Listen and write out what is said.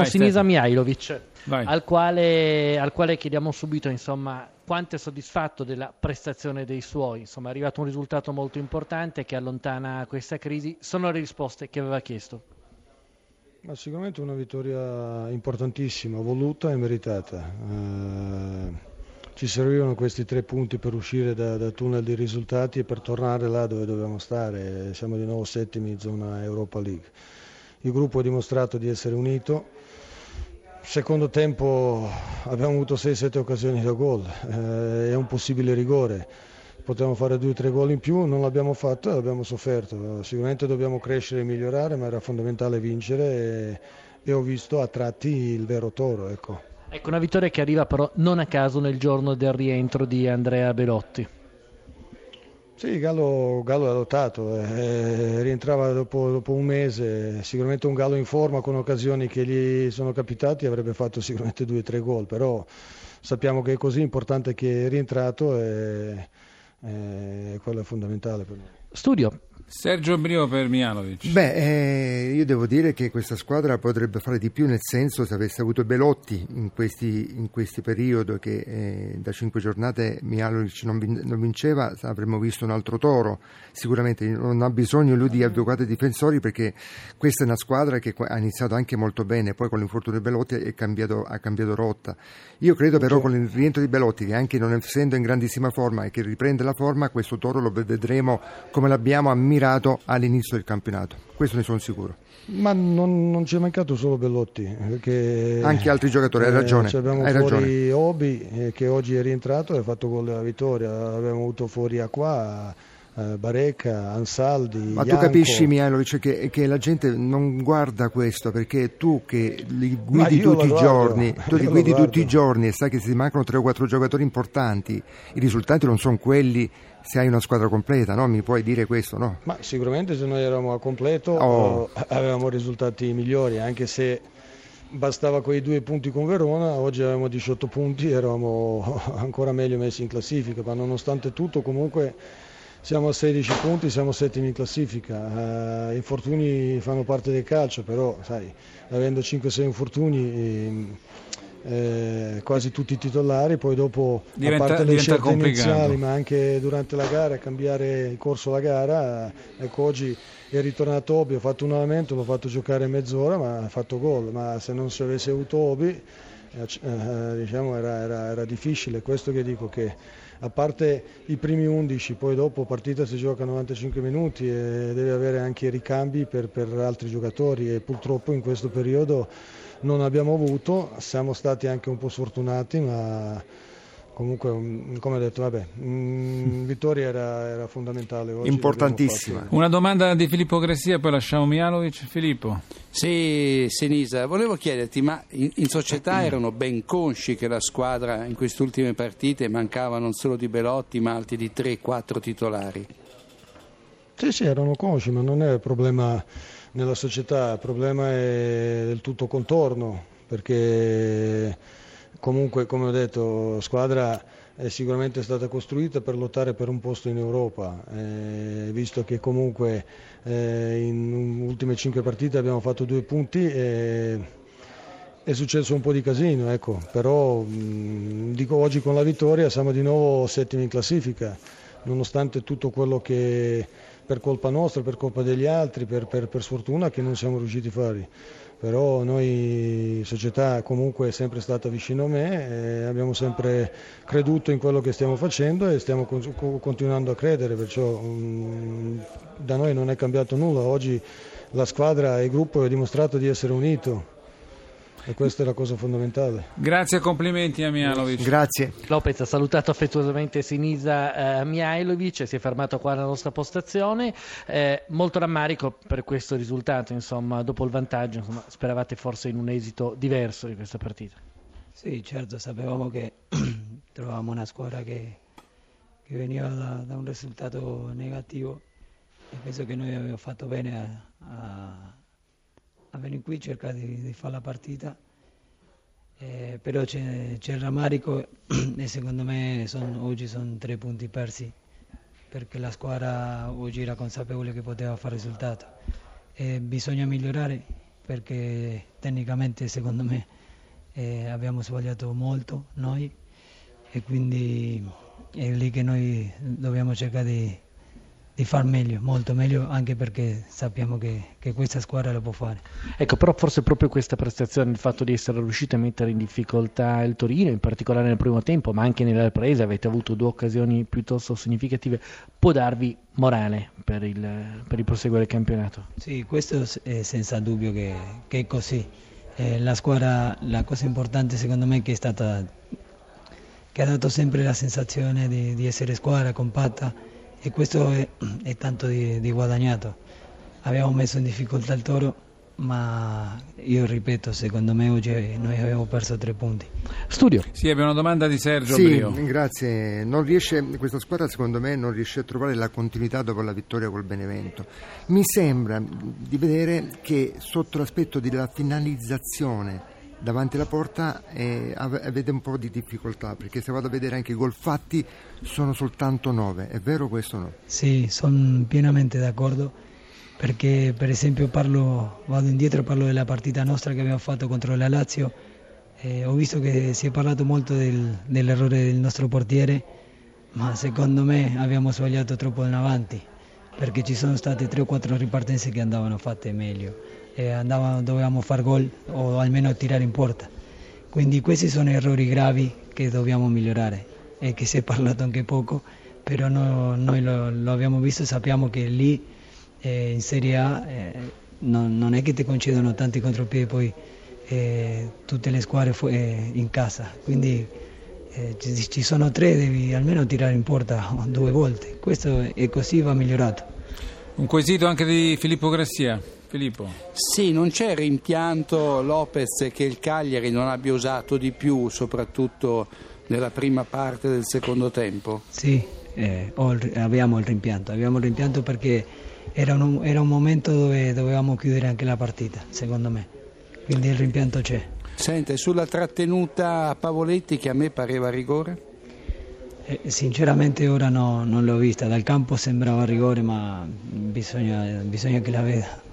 Vai, Sinisa Mihailovic, al quale, al quale chiediamo subito insomma, quanto è soddisfatto della prestazione dei suoi. Insomma, è arrivato un risultato molto importante che allontana questa crisi. Sono le risposte che aveva chiesto. Ma sicuramente una vittoria importantissima, voluta e meritata. Eh, ci servivano questi tre punti per uscire da, da, tunnel di risultati e per tornare là dove dovevamo stare. Siamo di nuovo settimi in zona Europa League. Il gruppo ha dimostrato di essere unito. Secondo tempo abbiamo avuto 6-7 occasioni da gol eh, e un possibile rigore. Potevamo fare 2-3 gol in più, non l'abbiamo fatto e l'abbiamo sofferto. Sicuramente dobbiamo crescere e migliorare, ma era fondamentale vincere e, e ho visto a tratti il vero toro. Ecco. ecco una vittoria che arriva però non a caso nel giorno del rientro di Andrea Belotti. Sì, Gallo, Gallo ha lottato, eh, rientrava dopo, dopo, un mese, sicuramente un Gallo in forma con occasioni che gli sono capitati avrebbe fatto sicuramente due o tre gol, però sappiamo che è così importante che è rientrato e, e quello è fondamentale per noi. Studio, Sergio Brio per Mianovic. Beh, eh, io devo dire che questa squadra potrebbe fare di più nel senso se avesse avuto Belotti in questi, in questi periodi che eh, da cinque giornate Mianovic non, vin- non, vinceva, avremmo visto un altro toro. Sicuramente non ha bisogno lui di avvocati difensori perché questa è una squadra che ha iniziato anche molto bene, poi con l'infortunio di Belotti cambiato, ha cambiato rotta. Io credo però con il rientro di Belotti che anche non essendo in grandissima forma e che riprende la forma, questo toro lo vedremo come l'abbiamo ammirato mirato all'inizio del campionato, questo ne sono sicuro. Ma non, non ci è mancato solo Bellotti, perché anche altri giocatori, hai ragione. Eh, abbiamo hai fuori ragione. Obi eh, che oggi è rientrato e ha fatto gol della vittoria, abbiamo avuto fuori a eh, Barecca, Ansaldi. Ma Ianco. tu capisci, Mihailovic, che, che, la gente non guarda questo perché tu che li guidi tutti i giorni, tu li guidi tutti i giorni e sai che se ti mancano tre o quattro giocatori importanti, i risultati non sono quelli se hai una squadra completa, no? Mi puoi dire questo, no? Ma sicuramente se noi eravamo a completo oh. Avevamo risultati migliori, anche se bastava quei due punti con Verona, oggi avevamo 18 punti, eravamo ancora meglio messi in classifica, ma nonostante tutto comunque siamo a 16 punti, siamo settimi in classifica. Uh, infortuni fanno parte del calcio, però sai, avendo 5-6 infortuni eh, quasi tutti i titolari, poi dopo diventa, a parte le scelte complicato. iniziali, ma anche durante la gara, cambiare il corso la gara, ecco oggi è ritornato Obi, ho fatto un allenamento, l'ho fatto giocare mezz'ora, ma ha fatto gol, ma se non si avesse avuto Obi eh, eh, diciamo era, era, era difficile, questo che dico che a parte i primi 11, poi dopo partita si gioca 95 minuti e deve avere anche i ricambi per, per altri giocatori e purtroppo in questo periodo non abbiamo avuto, siamo stati anche un po' sfortunati ma comunque come ho detto vabbè mh, vittoria era, era fondamentale Oggi importantissima. una domanda di Filippo Gressia poi lasciamo Mialovic. Filippo. Sì Senisa volevo chiederti ma in, in, società erano ben consci che la squadra in queste ultime partite mancava non solo di Belotti ma altri di 3-4 titolari? Sì sì erano consci ma non è il problema nella società il problema è del tutto contorno perché comunque come ho detto squadra è sicuramente stata costruita per lottare per un posto in Europa, eh, visto che comunque eh, in ultime cinque partite abbiamo fatto due punti e è successo un po' di casino, ecco. però mh, dico oggi con la vittoria siamo di nuovo settimi in classifica, nonostante tutto quello che per colpa nostra, per colpa degli altri, per, per, per sfortuna che non siamo riusciti a fare. Però noi, società, comunque è sempre stata vicino a me e abbiamo sempre creduto in quello che stiamo facendo e stiamo continuando a credere, perciò um, da noi non è cambiato nulla. Oggi la squadra e il gruppo ha dimostrato di essere unito e questa è la cosa fondamentale. Grazie e complimenti a Mihailovic. Grazie. Lopez ha salutato affettuosamente Sinisa eh, Mihailovic, si è fermato qua alla nostra postazione. Eh, molto rammarico per questo risultato, insomma, dopo il vantaggio, insomma, speravate forse in un esito diverso di questa partita. Sì, certo, sapevamo che trovavamo una squadra che, che veniva da, da, un risultato negativo e penso che noi abbiamo fatto bene a, a a venire qui, cercare di, di fare la partita. Eh, però c'è, il rammarico e secondo me son, oggi sono tre punti persi perché la squadra oggi era consapevole che poteva fare risultato. Eh, bisogna migliorare perché tecnicamente secondo me eh, abbiamo sbagliato molto noi e quindi è lì che noi dobbiamo cercare di, di far meglio, molto meglio, anche perché sappiamo che, che, questa squadra lo può fare. Ecco, però forse proprio questa prestazione, il fatto di essere riusciti a mettere in difficoltà il Torino, in particolare nel primo tempo, ma anche nella ripresa, avete avuto due occasioni piuttosto significative, può darvi morale per il, per il proseguo del campionato? Sì, questo è senza dubbio che, che è così. Eh, la squadra, la cosa importante secondo me è che è stata che ha dato sempre la sensazione di, di essere squadra compatta e questo è, è tanto di, di, guadagnato. Abbiamo messo in difficoltà il Toro, ma io ripeto, secondo me oggi noi abbiamo perso tre punti. Studio. Sì, abbiamo una domanda di Sergio sì, Brio. grazie. Riesce, questa squadra secondo me non riesce a trovare la continuità dopo la vittoria col Benevento. Mi sembra di vedere che sotto l'aspetto della finalizzazione davanti alla porta eh, avete un po' di difficoltà perché se vado a vedere anche i gol fatti sono soltanto 9, è vero questo o no? Sì, sono pienamente d'accordo perché per esempio parlo, vado indietro e parlo della partita nostra che abbiamo fatto contro la Lazio, eh, ho visto che si è parlato molto del, dell'errore del nostro portiere ma secondo me abbiamo sbagliato troppo in avanti perché ci sono state 3 o 4 ripartenze che andavano fatte meglio e andavano, dovevamo fare gol o almeno tirare in porta. Quindi questi sono errori gravi che dobbiamo migliorare e che si è parlato anche poco, però no, noi lo, lo, abbiamo visto e sappiamo che lì eh, in Serie A eh, non, non, è che ti concedono tanti contropiedi poi eh, tutte le squadre fu- eh, in casa, quindi eh, ci, ci, sono tre, devi almeno tirare in porta due volte, questo è così va migliorato. Un quesito anche di Filippo Grassia. Filippo. Sì, non c'è rimpianto Lopez che il Cagliari non abbia usato di più, soprattutto nella prima parte del secondo tempo? Sì, eh, abbiamo il rimpianto, abbiamo il rimpianto perché era un, era un momento dove dovevamo chiudere anche la partita, secondo me, quindi il rimpianto c'è. Sente, sulla trattenuta a Pavoletti che a me pareva rigore? Eh, sinceramente ora no, non l'ho vista, dal campo sembrava rigore ma bisogna, bisogna che la veda.